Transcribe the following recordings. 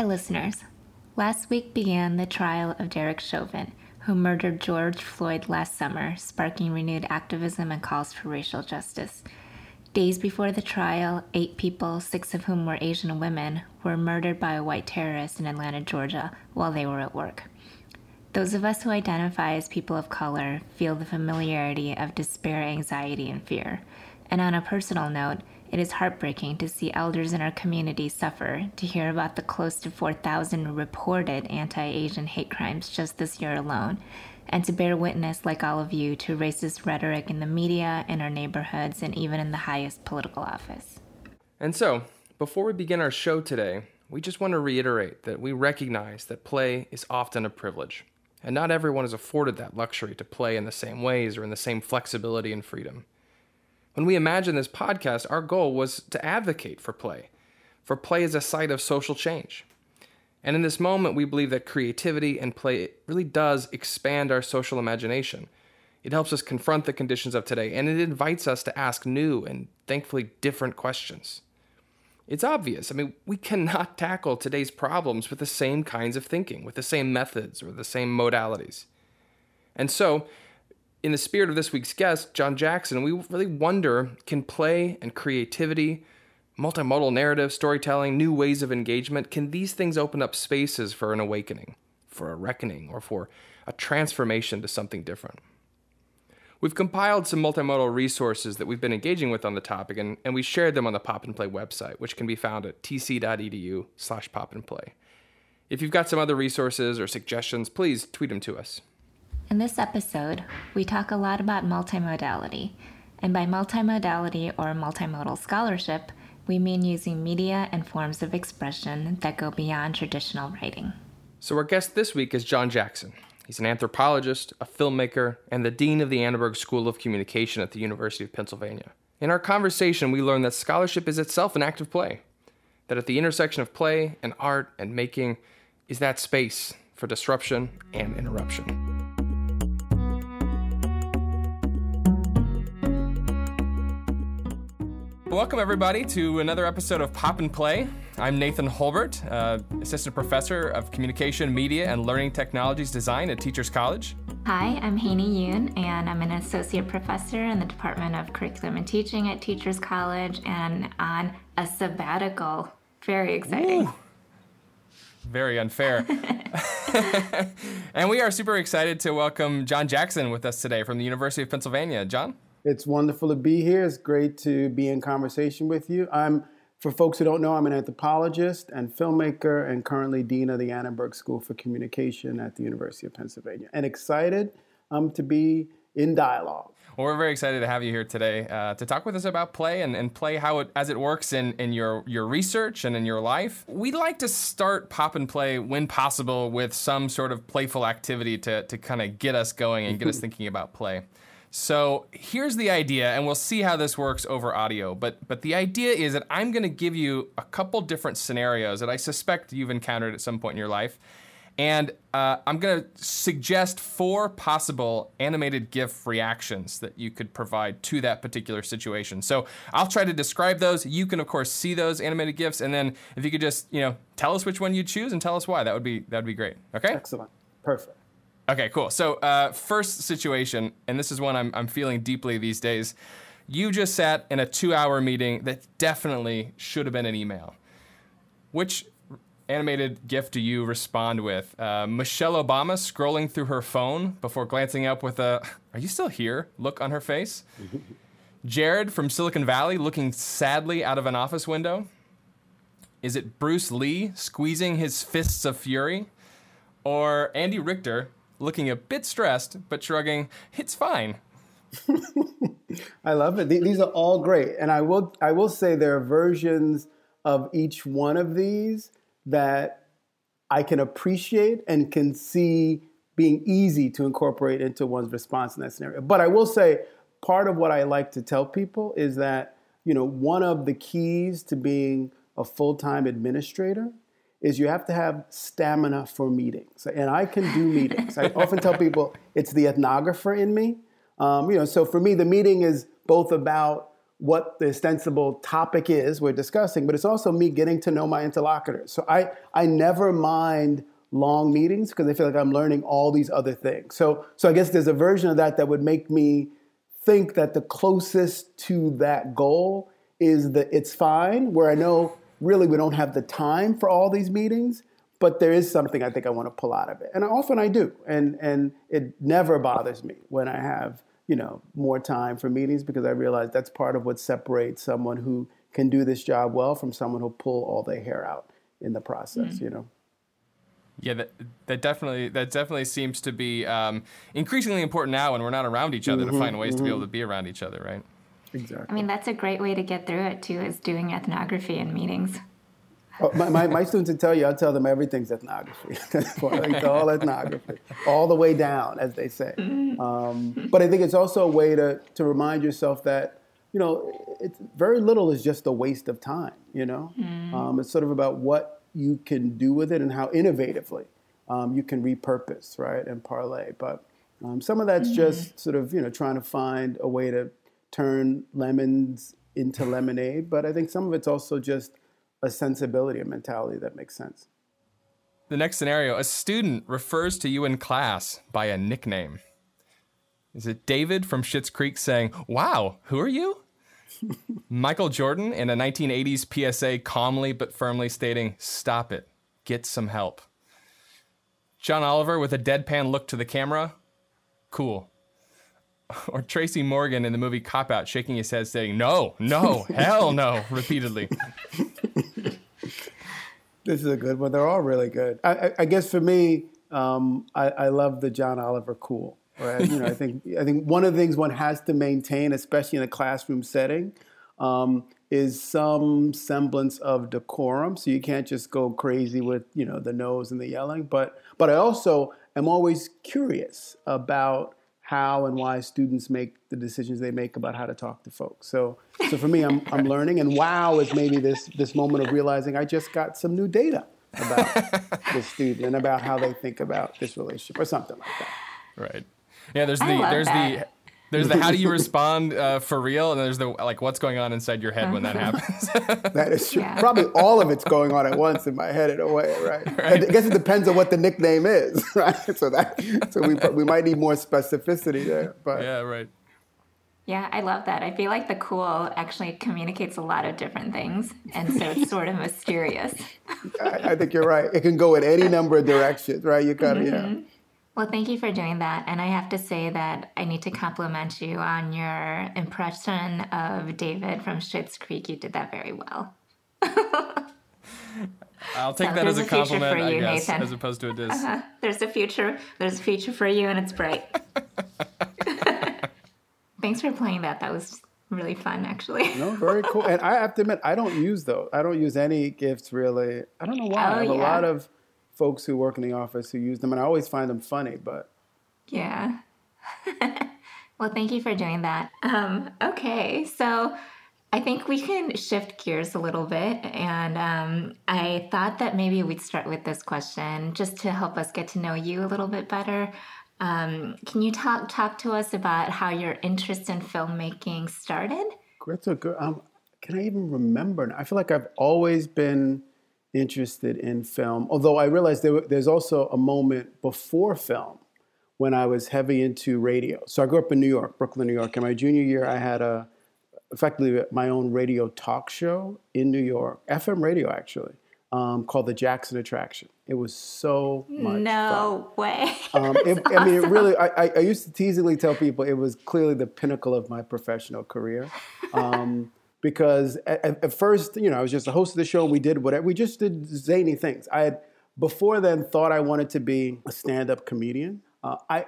Hi, listeners. Last week began the trial of Derek Chauvin, who murdered George Floyd last summer, sparking renewed activism and calls for racial justice. Days before the trial, eight people, six of whom were Asian women, were murdered by a white terrorist in Atlanta, Georgia, while they were at work. Those of us who identify as people of color feel the familiarity of despair, anxiety, and fear. And on a personal note, it is heartbreaking to see elders in our community suffer, to hear about the close to 4,000 reported anti Asian hate crimes just this year alone, and to bear witness, like all of you, to racist rhetoric in the media, in our neighborhoods, and even in the highest political office. And so, before we begin our show today, we just want to reiterate that we recognize that play is often a privilege, and not everyone is afforded that luxury to play in the same ways or in the same flexibility and freedom. When we imagined this podcast, our goal was to advocate for play, for play as a site of social change. And in this moment, we believe that creativity and play really does expand our social imagination. It helps us confront the conditions of today, and it invites us to ask new and thankfully different questions. It's obvious. I mean, we cannot tackle today's problems with the same kinds of thinking, with the same methods or the same modalities. And so, in the spirit of this week's guest, John Jackson, we really wonder can play and creativity, multimodal narrative, storytelling, new ways of engagement, can these things open up spaces for an awakening, for a reckoning, or for a transformation to something different? We've compiled some multimodal resources that we've been engaging with on the topic, and, and we shared them on the Pop and Play website, which can be found at tc.edu slash pop and play. If you've got some other resources or suggestions, please tweet them to us. In this episode, we talk a lot about multimodality. And by multimodality or multimodal scholarship, we mean using media and forms of expression that go beyond traditional writing. So, our guest this week is John Jackson. He's an anthropologist, a filmmaker, and the dean of the Annenberg School of Communication at the University of Pennsylvania. In our conversation, we learned that scholarship is itself an act of play, that at the intersection of play and art and making is that space for disruption and interruption. Welcome, everybody, to another episode of Pop and Play. I'm Nathan Holbert, uh, Assistant Professor of Communication, Media, and Learning Technologies Design at Teachers College. Hi, I'm Haeny Yoon, and I'm an Associate Professor in the Department of Curriculum and Teaching at Teachers College and on a sabbatical. Very exciting. Ooh. Very unfair. and we are super excited to welcome John Jackson with us today from the University of Pennsylvania. John? It's wonderful to be here. It's great to be in conversation with you. I'm, for folks who don't know, I'm an anthropologist and filmmaker and currently dean of the Annenberg School for Communication at the University of Pennsylvania. And excited um, to be in dialogue. Well, we're very excited to have you here today uh, to talk with us about play and, and play how it as it works in, in your, your research and in your life. We'd like to start pop and play when possible with some sort of playful activity to, to kind of get us going and get us thinking about play. So here's the idea, and we'll see how this works over audio. But but the idea is that I'm going to give you a couple different scenarios that I suspect you've encountered at some point in your life, and uh, I'm going to suggest four possible animated GIF reactions that you could provide to that particular situation. So I'll try to describe those. You can of course see those animated GIFs, and then if you could just you know tell us which one you choose and tell us why, that would be that would be great. Okay. Excellent. Perfect. Okay, cool. So, uh, first situation, and this is one I'm, I'm feeling deeply these days. You just sat in a two hour meeting that definitely should have been an email. Which animated GIF do you respond with? Uh, Michelle Obama scrolling through her phone before glancing up with a, Are you still here? look on her face? Jared from Silicon Valley looking sadly out of an office window? Is it Bruce Lee squeezing his fists of fury? Or Andy Richter looking a bit stressed, but shrugging, it's fine. I love it. These are all great. And I will I will say there are versions of each one of these that I can appreciate and can see being easy to incorporate into one's response in that scenario. But I will say part of what I like to tell people is that, you know, one of the keys to being a full-time administrator is you have to have stamina for meetings. And I can do meetings. I often tell people it's the ethnographer in me. Um, you know, so for me, the meeting is both about what the ostensible topic is we're discussing, but it's also me getting to know my interlocutors. So I, I never mind long meetings because I feel like I'm learning all these other things. So, so I guess there's a version of that that would make me think that the closest to that goal is that it's fine, where I know really we don't have the time for all these meetings, but there is something I think I want to pull out of it. And often I do. And, and it never bothers me when I have you know, more time for meetings because I realize that's part of what separates someone who can do this job well from someone who'll pull all their hair out in the process, mm-hmm. you know. Yeah, that, that definitely that definitely seems to be um, increasingly important now when we're not around each other mm-hmm, to find ways mm-hmm. to be able mm-hmm. to be around each other, right? Exactly. I mean, that's a great way to get through it too, is doing ethnography in meetings. Oh, my, my, my, students would tell you, I tell them everything's ethnography. it's all ethnography, all the way down, as they say. Um, but I think it's also a way to, to remind yourself that, you know, it's very little is just a waste of time, you know? Mm. Um, it's sort of about what you can do with it and how innovatively um, you can repurpose, right, and parlay. But um, some of that's mm. just sort of, you know, trying to find a way to turn lemons into lemonade. But I think some of it's also just a sensibility, a mentality that makes sense. The next scenario a student refers to you in class by a nickname. Is it David from Schitt's Creek saying, Wow, who are you? Michael Jordan in a 1980s PSA calmly but firmly stating, Stop it, get some help. John Oliver with a deadpan look to the camera, Cool. Or Tracy Morgan in the movie Cop Out shaking his head saying, No, no, hell no, repeatedly. this is a good one. They're all really good. I, I, I guess for me, um, I, I, love the John Oliver cool. Right? You know, I think I think one of the things one has to maintain, especially in a classroom setting, um, is some semblance of decorum. So you can't just go crazy with you know the nose and the yelling. But but I also am always curious about how and why students make the decisions they make about how to talk to folks. So, so for me, I'm, I'm learning, and wow is maybe this this moment of realizing I just got some new data about the student and about how they think about this relationship or something like that. Right. Yeah. There's the there's that. the there's the how do you respond uh, for real, and there's the like what's going on inside your head when that happens. that is true. Yeah. Probably all of it's going on at once in my head in a way, right? right? I guess it depends on what the nickname is, right? So that so we we might need more specificity there. But yeah, right. Yeah, I love that. I feel like the cool actually communicates a lot of different things, and so it's sort of mysterious. I, I, think you're right. It can go in any number of directions, right? You kind of mm-hmm. yeah. Well, thank you for doing that. And I have to say that I need to compliment you on your impression of David from Schitt's Creek. You did that very well. I'll take so that as a, a compliment, you, I guess, Nathan. as opposed to a diss. Uh-huh. There's a future. There's a future for you, and it's bright. Thanks for playing that. That was really fun, actually. no, very cool. And I have to admit, I don't use those. I don't use any GIFs really. I don't know why. Oh, I have yeah. a lot of folks who work in the office who use them, and I always find them funny. But yeah. well, thank you for doing that. Um, okay, so I think we can shift gears a little bit, and um, I thought that maybe we'd start with this question just to help us get to know you a little bit better. Um, can you talk talk to us about how your interest in filmmaking started? That's a good. Um, can I even remember? I feel like I've always been interested in film. Although I realized there, there's also a moment before film when I was heavy into radio. So I grew up in New York, Brooklyn, New York. In my junior year, I had a effectively my own radio talk show in New York, FM radio actually, um, called the Jackson Attraction. It was so much no fun. way. Um, it, awesome. I mean, it really. I, I, used to teasingly tell people it was clearly the pinnacle of my professional career. Um, because at, at, first, you know, I was just a host of the show. We did whatever. We just did zany things. I had before then thought I wanted to be a stand-up comedian. Uh, I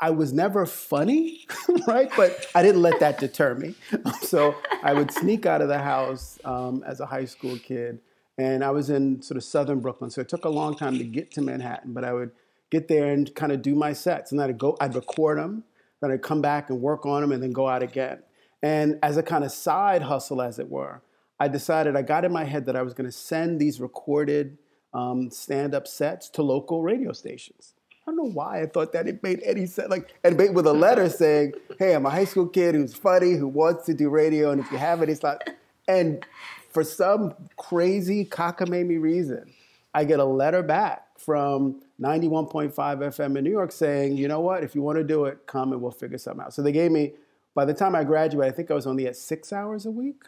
I was never funny, right? But I didn't let that deter me. so I would sneak out of the house um, as a high school kid, and I was in sort of southern Brooklyn. So it took a long time to get to Manhattan, but I would get there and kind of do my sets, and I'd go, I'd record them, then I'd come back and work on them, and then go out again. And as a kind of side hustle, as it were, I decided I got in my head that I was going to send these recorded um, stand up sets to local radio stations. I don't know why I thought that it made any sense. Like, and with a letter saying, "Hey, I'm a high school kid who's funny, who wants to do radio, and if you have it, it's not." And for some crazy cockamamie reason, I get a letter back from 91.5 FM in New York saying, "You know what? If you want to do it, come and we'll figure something out." So they gave me. By the time I graduated, I think I was only at six hours a week,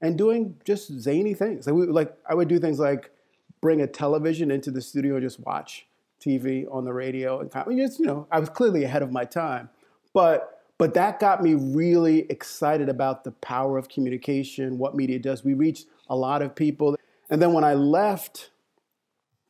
and doing just zany things. Like, we, like I would do things like bring a television into the studio and just watch TV, on the radio, and just, you know, I was clearly ahead of my time. But but that got me really excited about the power of communication, what media does. We reached a lot of people. And then when I left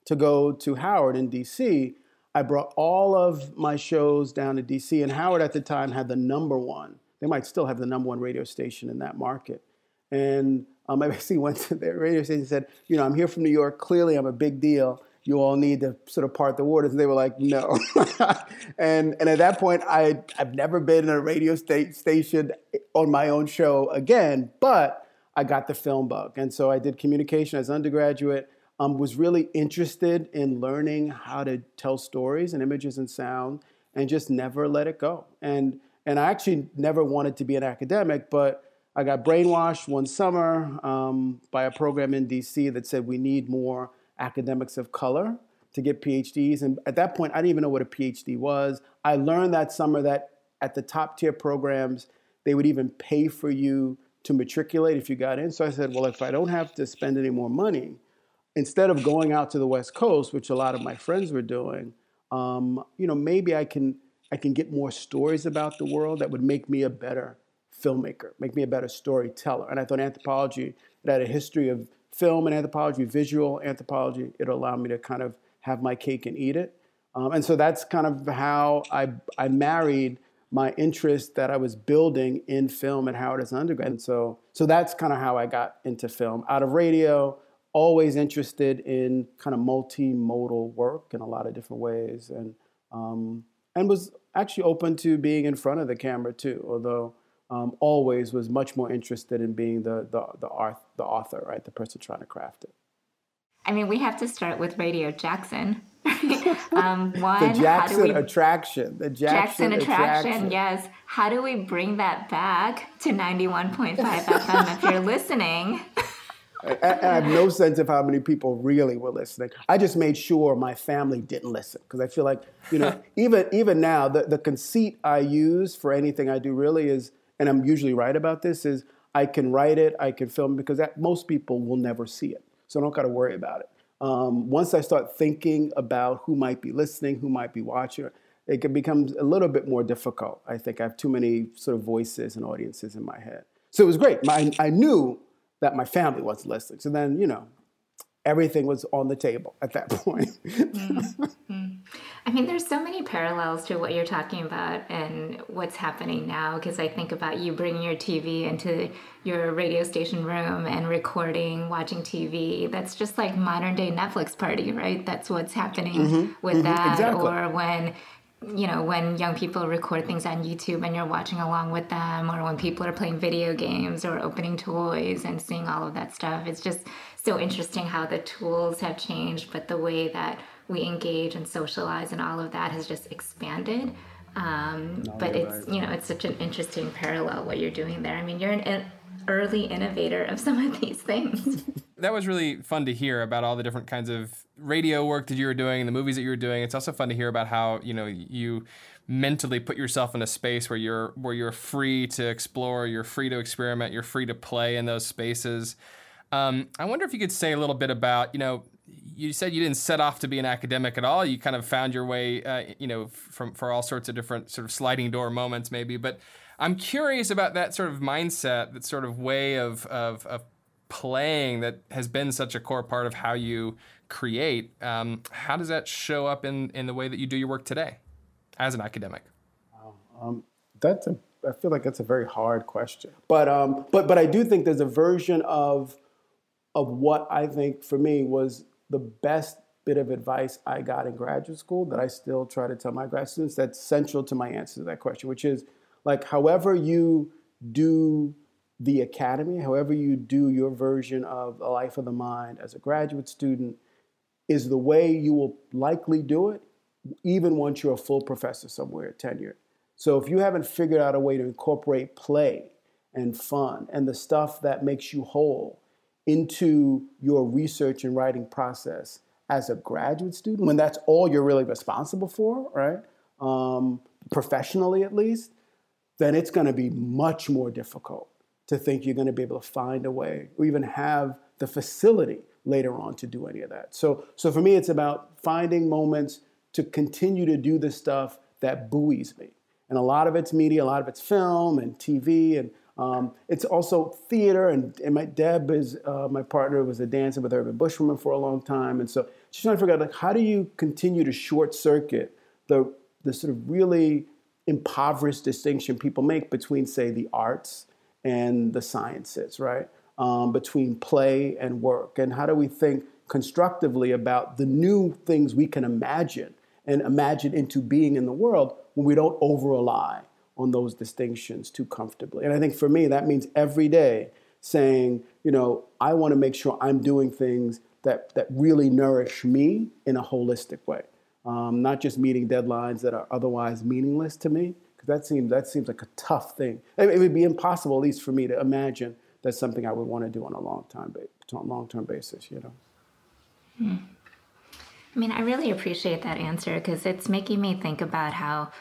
to go to Howard in DC, I brought all of my shows down to DC. And Howard at the time had the number one, they might still have the number one radio station in that market. And um, I basically went to their radio station and said, you know, I'm here from New York. Clearly, I'm a big deal you all need to sort of part the waters. And they were like, no. and and at that point, I I've never been in a radio state station on my own show again, but I got the film bug, and so I did communication as undergraduate. Um, was really interested in learning how to tell stories and images and sound, and just never let it go. And and I actually never wanted to be an academic, but I got brainwashed one summer um, by a program in DC that said we need more academics of color to get PhDs. And at that point, I didn't even know what a PhD was. I learned that summer that at the top tier programs, they would even pay for you to matriculate if you got in. So I said, well, if I don't have to spend any more money, instead of going out to the West Coast, which a lot of my friends were doing, um, you know, maybe I can I can get more stories about the world that would make me a better filmmaker, make me a better storyteller. And I thought anthropology it had a history of film and anthropology, visual anthropology, it allowed me to kind of have my cake and eat it. Um, and so that's kind of how I, I married my interest that I was building in film at Howard as an undergrad. And so, so that's kind of how I got into film. Out of radio, always interested in kind of multimodal work in a lot of different ways, and um, and was actually open to being in front of the camera too. Although um, always was much more interested in being the, the, the, art, the author, right? The person trying to craft it. I mean, we have to start with Radio Jackson. um, one, the Jackson we, attraction. The Jackson, Jackson attraction, attraction, yes. How do we bring that back to 91.5 FM if you're listening? I, I, have no sense of how many people really were listening. I just made sure my family didn't listen because I feel like, you know, even even now, the, the conceit I use for anything I do really is and I'm usually right about this, is I can write it, I can film it, because that, most people will never see it. So I don't got to worry about it. Um, once I start thinking about who might be listening, who might be watching, it can become a little bit more difficult. I think I have too many sort of voices and audiences in my head. So it was great. My, I knew that my family was listening. So then, you know, everything was on the table at that point. mm-hmm. I mean, there's so many parallels to what you're talking about and what's happening now. Because I think about you bringing your TV into your radio station room and recording, watching TV. That's just like modern day Netflix party, right? That's what's happening mm-hmm. with mm-hmm. that. Exactly. Or when you know, when young people record things on YouTube and you're watching along with them, or when people are playing video games or opening toys and seeing all of that stuff. It's just so interesting how the tools have changed, but the way that we engage and socialize and all of that has just expanded. Um, no, but it's right. you know it's such an interesting parallel what you're doing there. I mean, you're an, an early innovator of some of these things. that was really fun to hear about all the different kinds of radio work that you were doing and the movies that you were doing. It's also fun to hear about how you know you mentally put yourself in a space where you're where you're free to explore, you're free to experiment, you're free to play in those spaces. Um, I wonder if you could say a little bit about, you know, you said you didn't set off to be an academic at all. You kind of found your way, uh, you know, from for all sorts of different sort of sliding door moments, maybe. But I'm curious about that sort of mindset, that sort of way of of, of playing that has been such a core part of how you create. Um, how does that show up in in the way that you do your work today, as an academic? Um, that's a. I feel like that's a very hard question, but um, but but I do think there's a version of of what I think for me was the best bit of advice I got in graduate school that I still try to tell my grad students that's central to my answer to that question, which is like, however you do the academy, however you do your version of a life of the mind as a graduate student, is the way you will likely do it even once you're a full professor somewhere tenured. So if you haven't figured out a way to incorporate play and fun and the stuff that makes you whole into your research and writing process as a graduate student, when that's all you're really responsible for, right? Um, professionally at least, then it's going to be much more difficult to think you're going to be able to find a way or even have the facility later on to do any of that. So, so for me, it's about finding moments to continue to do the stuff that buoys me. And a lot of it's media, a lot of it's film and TV, and um, it's also theater. And, and my Deb is uh, my partner was a dancer with Urban Bush Women for a long time, and so she's trying to figure out like how do you continue to short circuit the the sort of really impoverished distinction people make between say the arts and the sciences, right? Um, between play and work, and how do we think constructively about the new things we can imagine and imagine into being in the world when we don't over rely on those distinctions too comfortably. And I think for me, that means every day saying, you know, I want to make sure I'm doing things that, that really nourish me in a holistic way, um, not just meeting deadlines that are otherwise meaningless to me. Because that seems that seems like a tough thing. It would be impossible, at least for me, to imagine that's something I would want to do on a long time, long term basis. You know. Hmm. I mean, I really appreciate that answer because it's making me think about how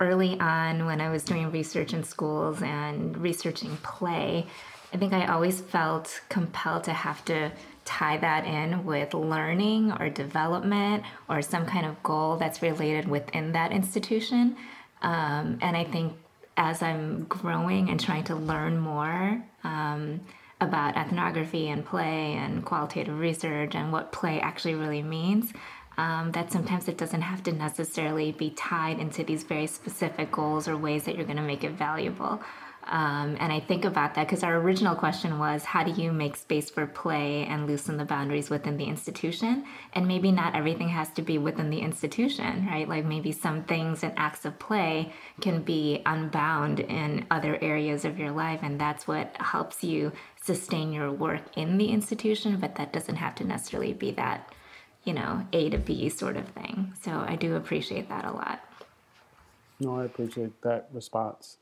early on when I was doing research in schools and researching play, I think I always felt compelled to have to tie that in with learning or development or some kind of goal that's related within that institution. Um, and I think as I'm growing and trying to learn more um, about ethnography and play and qualitative research and what play actually really means. Um, that sometimes it doesn't have to necessarily be tied into these very specific goals or ways that you're going to make it valuable. Um, and I think about that because our original question was how do you make space for play and loosen the boundaries within the institution? And maybe not everything has to be within the institution, right? Like maybe some things and acts of play can be unbound in other areas of your life. And that's what helps you sustain your work in the institution, but that doesn't have to necessarily be that, you know, A to B sort of thing. So I do appreciate that a lot. No, I appreciate that response.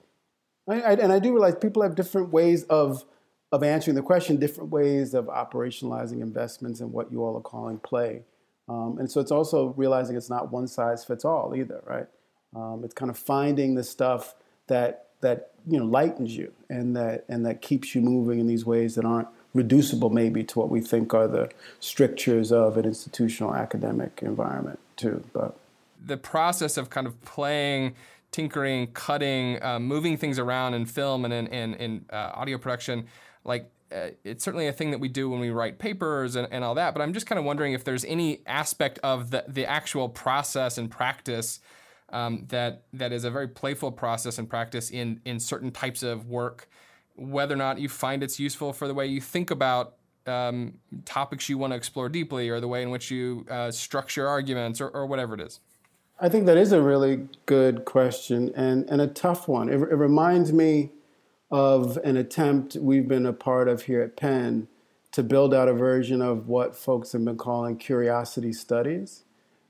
I, I, and I do realize people have different ways of of answering the question, different ways of operationalizing investments and what you all are calling play. Um, and so it's also realizing it's not one size fits all either, right? Um, it's kind of finding the stuff that that you know lightens you and that and that keeps you moving in these ways that aren't reducible maybe to what we think are the strictures of an institutional academic environment too. But the process of kind of playing tinkering, cutting, uh, moving things around in film and in, in, in uh, audio production, like uh, it's certainly a thing that we do when we write papers and, and all that. But I'm just kind of wondering if there's any aspect of the, the actual process and practice um, that that is a very playful process and practice in in certain types of work, whether or not you find it's useful for the way you think about um, topics you want to explore deeply, or the way in which you uh, structure arguments, or, or whatever it is. I think that is a really good question and, and a tough one. It, it reminds me of an attempt we've been a part of here at Penn to build out a version of what folks have been calling curiosity studies.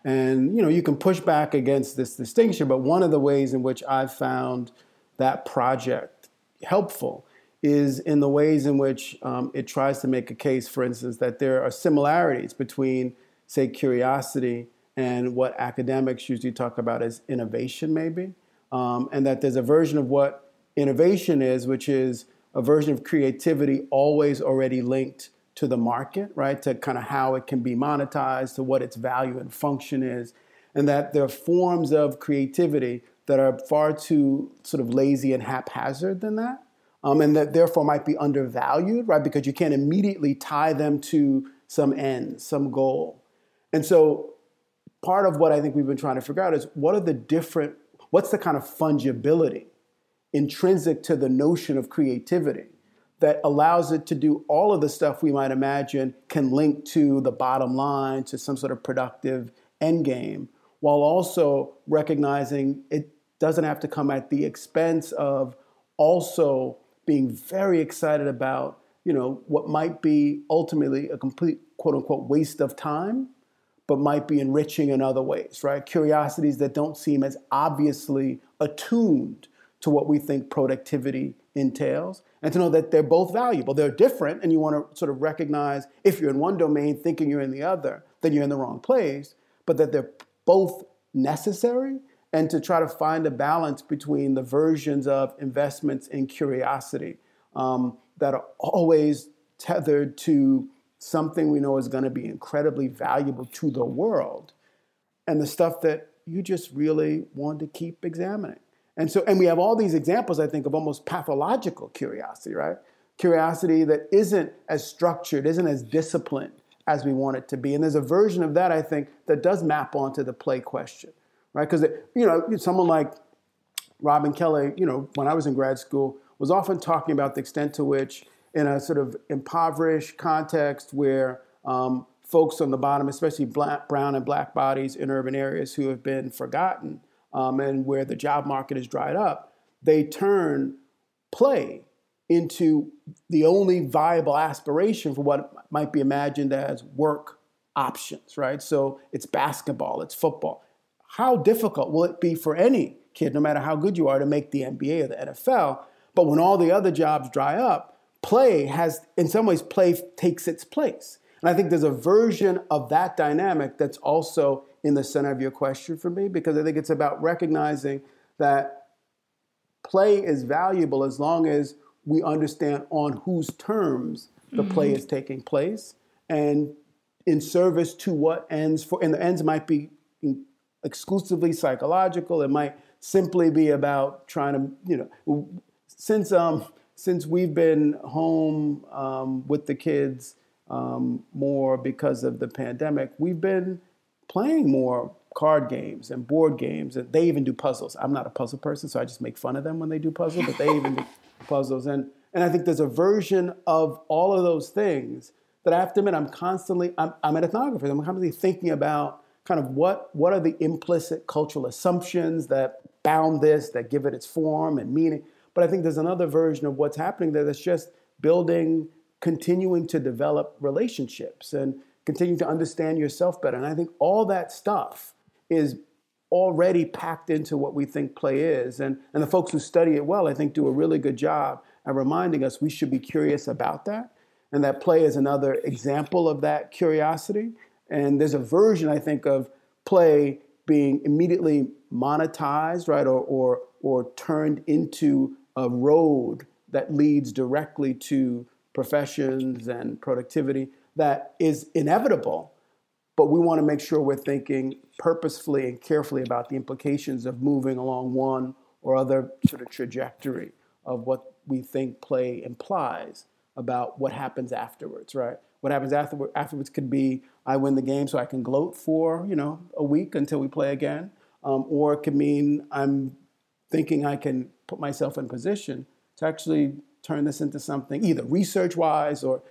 And you know, you can push back against this distinction, but one of the ways in which I've found that project helpful is in the ways in which um, it tries to make a case, for instance, that there are similarities between, say, curiosity and what academics usually talk about as innovation, maybe, um, and that there's a version of what innovation is, which is a version of creativity always already linked to the market, right? To kind of how it can be monetized, to what its value and function is, and that there are forms of creativity that are far too sort of lazy and haphazard than that. Um, and that therefore might be undervalued, right? Because you can't immediately tie them to some end, some goal. And so part of what I think we've been trying to figure out is what are the different, what's the kind of fungibility intrinsic to the notion of creativity that allows it to do all of the stuff we might imagine can link to the bottom line, to some sort of productive end game, while also recognizing it doesn't have to come at the expense of also being very excited about you know what might be ultimately a complete quote unquote waste of time but might be enriching in other ways, right? Curiosities that don't seem as obviously attuned to what we think productivity entails, and to know that they're both valuable. They're different, and you want to sort of recognize if you're in one domain thinking you're in the other, then you're in the wrong place, but that they're both necessary, and to try to find a balance between the versions of investments in curiosity um, that are always tethered to something we know is going to be incredibly valuable to the world and the stuff that you just really want to keep examining. And so, and we have all these examples, I think, of almost pathological curiosity, right? Curiosity that isn't as structured, isn't as disciplined as we want it to be. And there's a version of that, I think, that does map onto the play question, right? Because, you know, someone like Robin Kelley, you know, when I was in grad school, was often talking about the extent to which in a sort of impoverished context where um, folks on the bottom, especially black, brown and black bodies in urban areas who have been forgotten um, and where the job market has dried up, they turn play into the only viable aspiration for what might be imagined as work options, right? So it's basketball, it's football. How difficult will it be for any kid, no matter how good you are, to make the NBA or the NFL? But when all the other jobs dry up, play has, in some ways, play takes its place. And I think there's a version of that dynamic that's also in the center of your question for me, because I think it's about recognizing that play is valuable as long as we understand on whose terms the mm-hmm. play is taking place and in service to what ends for, and the ends might be exclusively psychological. It might simply be about trying to, you know, since um, since we've been home um, with the kids um, more because of the pandemic, we've been playing more card games and board games. And they even do puzzles. I'm not a puzzle person, so I just make fun of them when they do puzzles, but they even do puzzles. And, and I think there's a version of all of those things that I have to admit, I'm constantly, I'm, I'm an ethnographer, I'm constantly thinking about kind of what, what are the implicit cultural assumptions that bound this, that give it its form and meaning. But I think there's another version of what's happening there that's just building, continuing to develop relationships and continuing to understand yourself better. And I think all that stuff is already packed into what we think play is. And, and the folks who study it well, I think, do a really good job at reminding us we should be curious about that. And that play is another example of that curiosity. And there's a version, I think, of play being immediately monetized, right, or, or, or turned into a road that leads directly to professions and productivity that is inevitable. But we want to make sure we're thinking purposefully and carefully about the implications of moving along one or other sort of trajectory of what we think play implies about what happens afterwards, right? What happens afterward, afterwards could be I win the game so I can gloat for, you know, a week until we play again. Um, or it could mean I'm thinking I can put myself in position to actually turn this into something either research wise or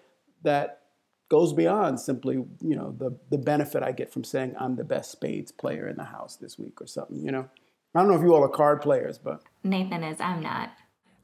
that goes beyond simply you know the, the benefit I get from saying I'm the best spades player in the house this week or something you know I don't know if you all are card players but Nathan is I'm not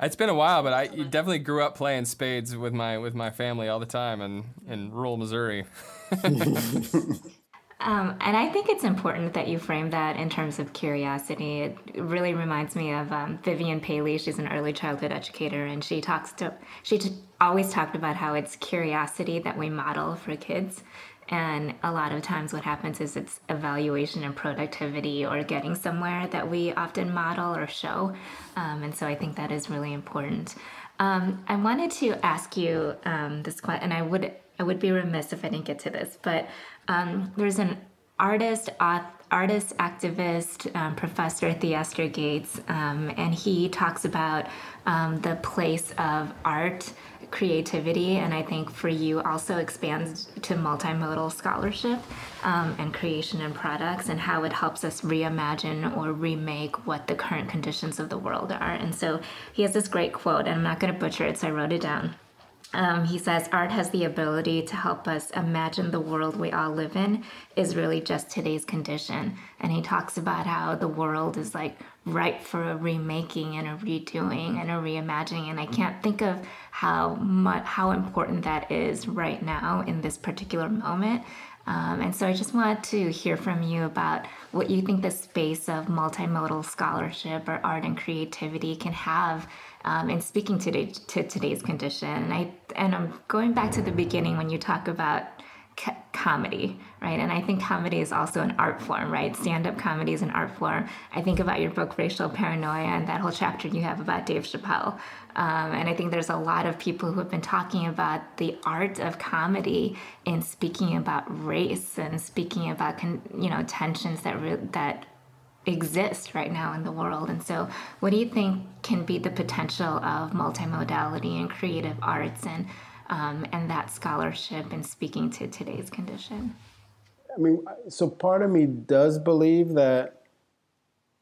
it's been a while but I definitely grew up playing spades with my with my family all the time in in rural Missouri Um, and I think it's important that you frame that in terms of curiosity. It really reminds me of um, Vivian Paley. She's an early childhood educator, and she talks to she t- always talked about how it's curiosity that we model for kids. And a lot of times, what happens is it's evaluation and productivity or getting somewhere that we often model or show. Um, and so I think that is really important. Um, I wanted to ask you um, this question, and I would I would be remiss if I didn't get to this, but um, there's an artist, artist, activist, um, Professor Theaster Gates, um, and he talks about um, the place of art, creativity, and I think for you also expands to multimodal scholarship um, and creation and products, and how it helps us reimagine or remake what the current conditions of the world are. And so he has this great quote, and I'm not going to butcher it, so I wrote it down. Um, he says art has the ability to help us imagine the world we all live in is really just today's condition. And he talks about how the world is like ripe for a remaking and a redoing and a reimagining. And I can't think of how much how important that is right now in this particular moment. Um, and so I just wanted to hear from you about what you think the space of multimodal scholarship or art and creativity can have um, in speaking to, to today's condition. And, I, and I'm going back to the beginning when you talk about comedy, right? And I think comedy is also an art form, right? Stand up comedy is an art form. I think about your book, Racial Paranoia, and that whole chapter you have about Dave Chappelle. Um, and I think there's a lot of people who have been talking about the art of comedy in speaking about race and speaking about, you know, tensions that, re- that exist right now in the world. And so, what do you think can be the potential of multimodality and creative arts and um, and that scholarship and speaking to today's condition? I mean, so part of me does believe that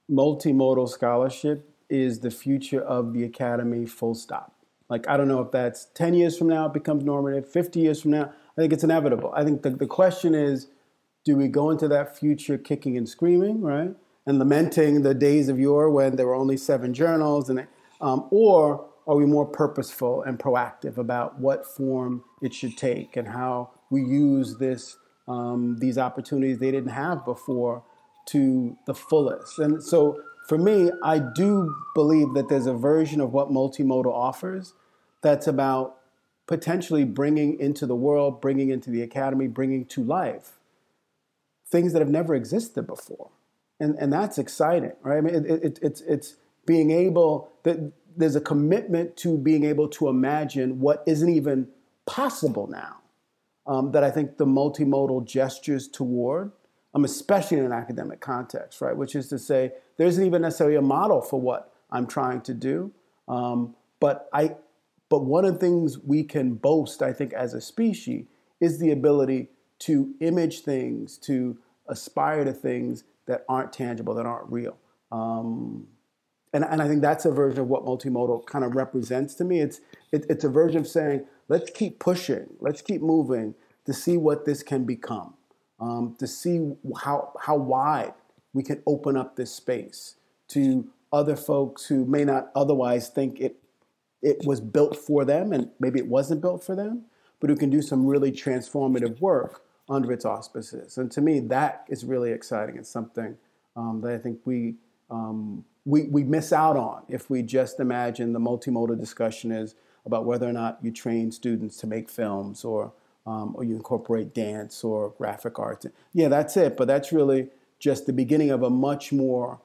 multimodal scholarship is the future of the academy, full stop. Like, I don't know if that's 10 years from now it becomes normative, 50 years from now. I think it's inevitable. I think the, the question is do we go into that future kicking and screaming, right? And lamenting the days of yore when there were only seven journals, and um, or are we more purposeful and proactive about what form it should take and how we use this um, these opportunities they didn't have before to the fullest? And so for me, I do believe that there's a version of what multimodal offers that's about potentially bringing into the world, bringing into the academy, bringing to life things that have never existed before. And, and that's exciting, right? I mean, it, it, it's, it's being able, that there's a commitment to being able to imagine what isn't even possible now um, that I think the multimodal gestures toward, um, especially in an academic context, right? Which is to say, there isn't even necessarily a model for what I'm trying to do. Um, but I, but one of the things we can boast, I think, as a species, is the ability to image things, to aspire to things that aren't tangible, that aren't real. Um, and, and I think that's a version of what multimodal kind of represents to me. It's, it, it's a version of saying, let's keep pushing, let's keep moving to see what this can become, um, to see how, how wide we can open up this space to other folks who may not otherwise think it, it was built for them and maybe it wasn't built for them, but who can do some really transformative work under its auspices. And to me, that is really exciting and something um, that I think we um, we, we miss out on if we just imagine the multimodal discussion is about whether or not you train students to make films or, um, or you incorporate dance or graphic arts. Yeah, that's it, but that's really just the beginning of a much more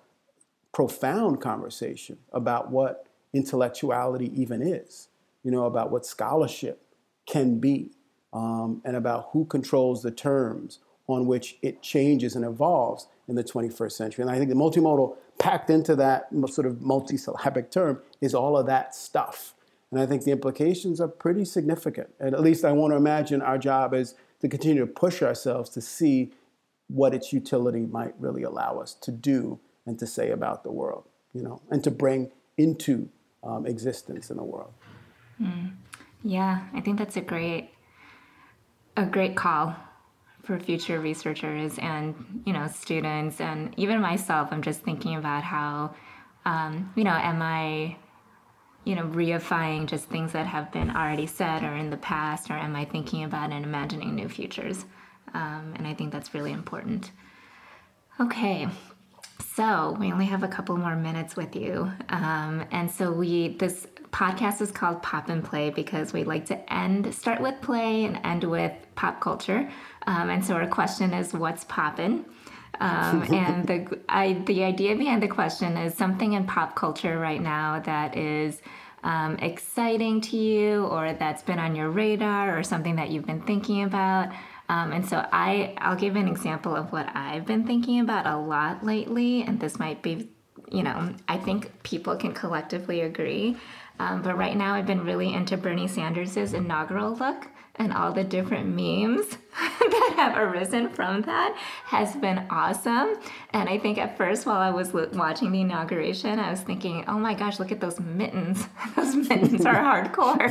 profound conversation about what intellectuality even is, you know, about what scholarship can be, um, and about who controls the terms on which it changes and evolves in the 21st century. And I think the multimodal packed into that sort of multisyllabic term is all of that stuff. And I think the implications are pretty significant. And at least I want to imagine our job is to continue to push ourselves to see what its utility might really allow us to do and to say about the world, you know, and to bring into um, existence in the world. Mm. Yeah, I think that's a great a great call for future researchers and you know students. And even myself i'm just thinking about how um, you know am i you know reifying just things that have been already said or in the past or am i thinking about and imagining new futures? Um, and i think that's really important. Okay so we only have a couple more minutes with you um, and so we this podcast is called pop and play because we like to end start with play and end with pop culture um, and so our question is, what's poppin'? Um, and the I, the idea behind the question is something in pop culture right now that is um, exciting to you, or that's been on your radar, or something that you've been thinking about. Um, and so I I'll give an example of what I've been thinking about a lot lately, and this might be, you know, I think people can collectively agree. Um, but right now, I've been really into Bernie Sanders' inaugural look and all the different memes that have arisen from that has been awesome. And I think at first, while I was watching the inauguration, I was thinking, oh my gosh, look at those mittens. those mittens are hardcore.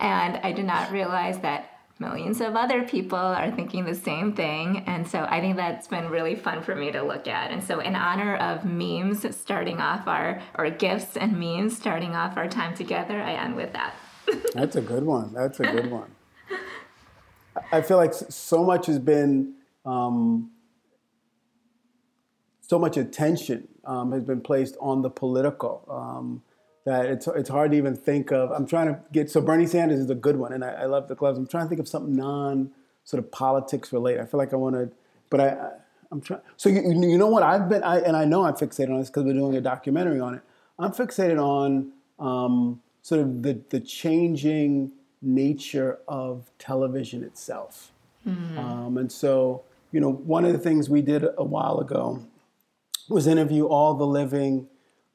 And I did not realize that millions of other people are thinking the same thing. And so I think that's been really fun for me to look at. And so, in honor of memes starting off our, or GIFs and memes starting off our time together, I end with that. that's a good one. That's a good one. I feel like so much has been um, so much attention um, has been placed on the political um, that it's it's hard to even think of. I'm trying to get so Bernie Sanders is a good one, and I, I love the clubs. I'm trying to think of something non sort of politics related. I feel like I want to, but I. I'm trying. So you, you know what I've been, I, and I know I'm fixated on this because we're doing a documentary on it. I'm fixated on um, sort of the the changing nature of television itself. Mm-hmm. Um, and so, you know, one of the things we did a while ago was interview all the living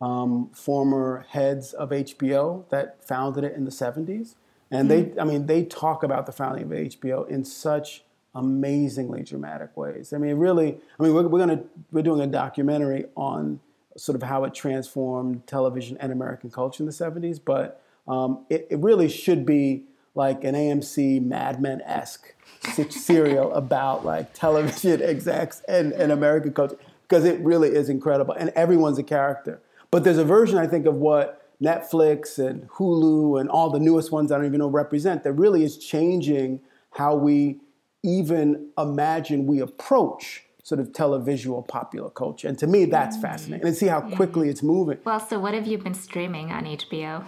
um, former heads of HBO that founded it in the 70s. And mm-hmm. they, I mean, they talk about the founding of HBO in such amazingly dramatic ways. I mean, really, I mean, we're, we're gonna, we're doing a documentary on sort of how it transformed television and American culture in the 70s, but um, it, it really should be like an AMC Mad Men esque serial about like television execs and, and American culture because it really is incredible and everyone's a character. But there's a version, I think, of what Netflix and Hulu and all the newest ones I don't even know represent that really is changing how we even imagine we approach sort of televisual popular culture. And to me, that's mm. fascinating. And see how quickly it's moving. Well, so what have you been streaming on HBO?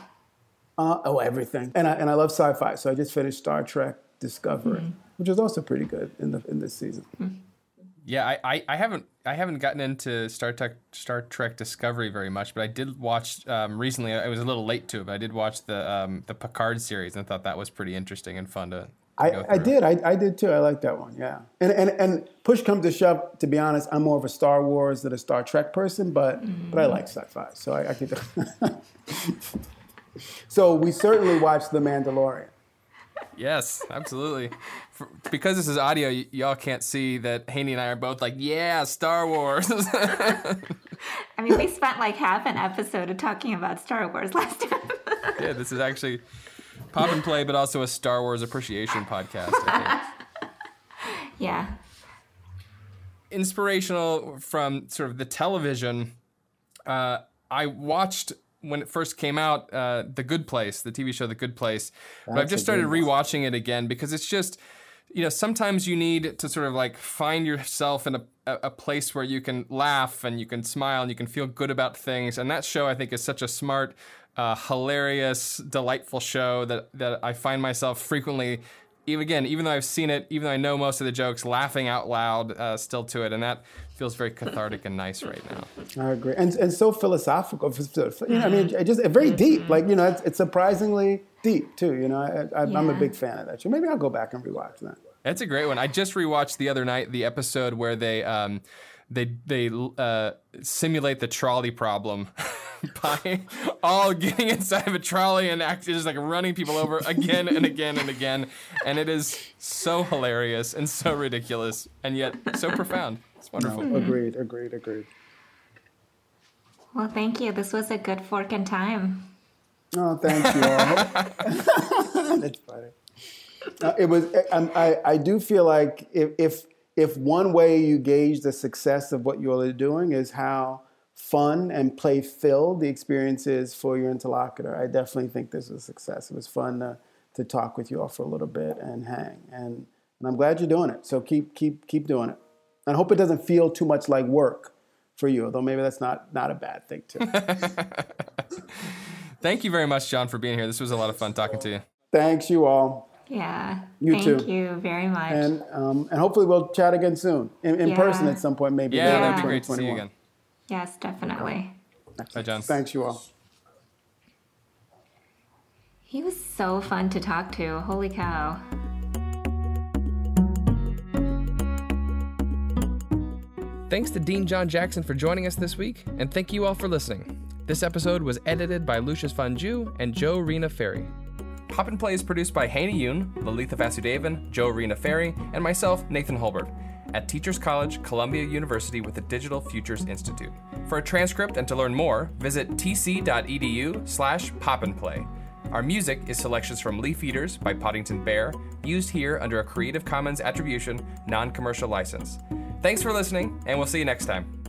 Uh, oh, everything. And I, and I love sci-fi, so I just finished Star Trek Discovery, mm-hmm. which was also pretty good in the in this season. Mm-hmm. Yeah, I, I, I, haven't I haven't gotten into Star Trek Star Trek Discovery very much, but I did watch um, recently. I was a little late to it, but I did watch the um, the Picard series and thought that was pretty interesting and fun to. to I, I did I, I did too. I like that one. Yeah, and and and push comes to shove. To be honest, I'm more of a Star Wars than a Star Trek person, but mm-hmm. but I like sci-fi, so I, I could. so we certainly watched The Mandalorian. Yes, absolutely. For, because this is audio, y- y'all can't see that Haeny and I are both like, yeah, Star Wars. I mean, we spent like half an episode talking about Star Wars last time. yeah, this is actually pop and play, but also a Star Wars appreciation podcast. yeah. Inspirational from sort of the television. Uh, I watched when it first came out, uh, The Good Place, the TV show The Good Place. That's but I've just started rewatching it again because it's just, you know, sometimes you need to sort of like find yourself in a, a place where you can laugh and you can smile and you can feel good about things. And that show, I think, is such a smart, uh, hilarious, delightful show that that I find myself frequently even again, even though I've seen it, even though I know most of the jokes, laughing out loud uh, still to it, and that feels very cathartic and nice right now. I agree, and and so philosophical. You know, I mean, just very deep. Like you know, it's, it's surprisingly deep too. You know, I, am yeah. a big fan of that show. Maybe I'll go back and rewatch that. That's a great one. I just rewatched the other night the episode where they um, they they uh, simulate the trolley problem. by all getting inside of a trolley and actually just like running people over again and again and again. And it is so hilarious and so ridiculous and yet so profound. It's wonderful. No, agreed, agreed, agreed. Well, thank you. This was a good fork in time. Oh, thank you all. That's funny. Uh, it was. I, I, I do feel like if, if if one way you gauge the success of what you're doing is how fun and play filled the experience is for your interlocutor. I definitely think this was a success. It was fun to, to talk with you all for a little bit and hang. And, and I'm glad you're doing it. So keep, keep, keep doing it. And I hope it doesn't feel too much like work for you, although maybe that's not, not a bad thing too. Thank you very much, John, for being here. This was a lot of fun talking to you. Thanks, you all. Yeah. You Thank too. Thank you very much. And um, and hopefully we'll chat again soon in, in yeah. person at some point, maybe. Yeah, that'd be great to see you again. Yes, definitely. Hi, John. Thanks, you all. He was so fun to talk to. Holy cow. Thanks to Dean John Jackson for joining us this week, and thank you all for listening. This episode was edited by Lucius Fanju and Joe Rena Ferry. Pop and Play is produced by Haeny Yoon, Lalitha Vasudevan, Joe Rena Ferry, and myself, Nathan Holbert at Teachers College, Columbia University with the Digital Futures Institute. For a transcript and to learn more, visit tc.edu slash popandplay. Our music is selections from Leaf Eaters by Poddington Bear, used here under a Creative Commons Attribution, non-commercial license. Thanks for listening, and we'll see you next time.